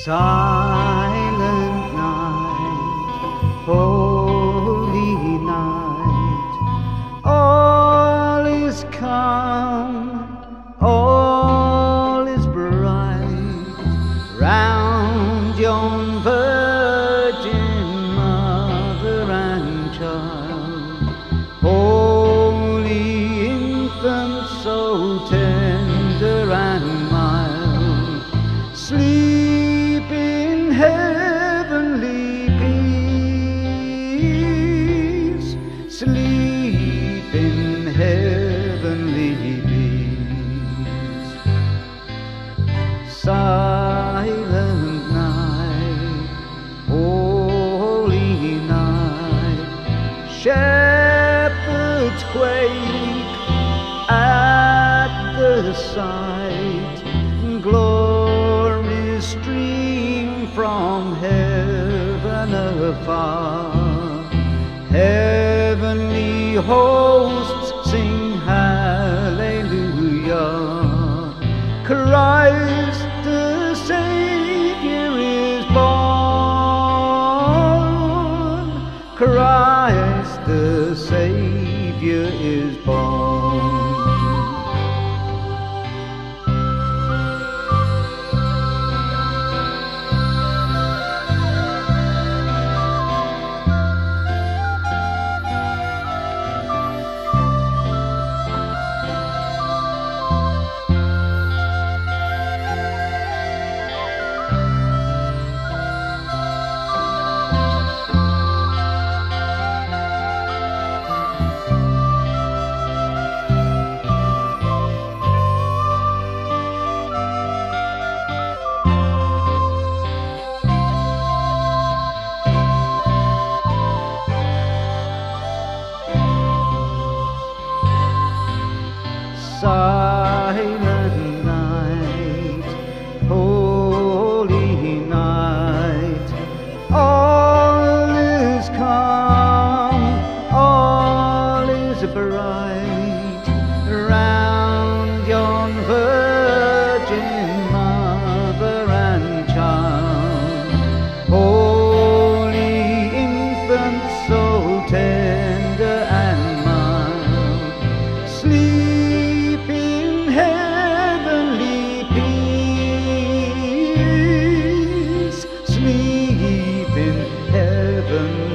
Silent night, holy night, all is calm, all is bright. Round yon quake at the sight. Glory stream from heaven afar. Heavenly hosts sing hallelujah. Christ the Savior is born. Christ right round yon virgin mother and child. Holy infant, so tender and mild, sleep in heavenly peace, sleep in heaven.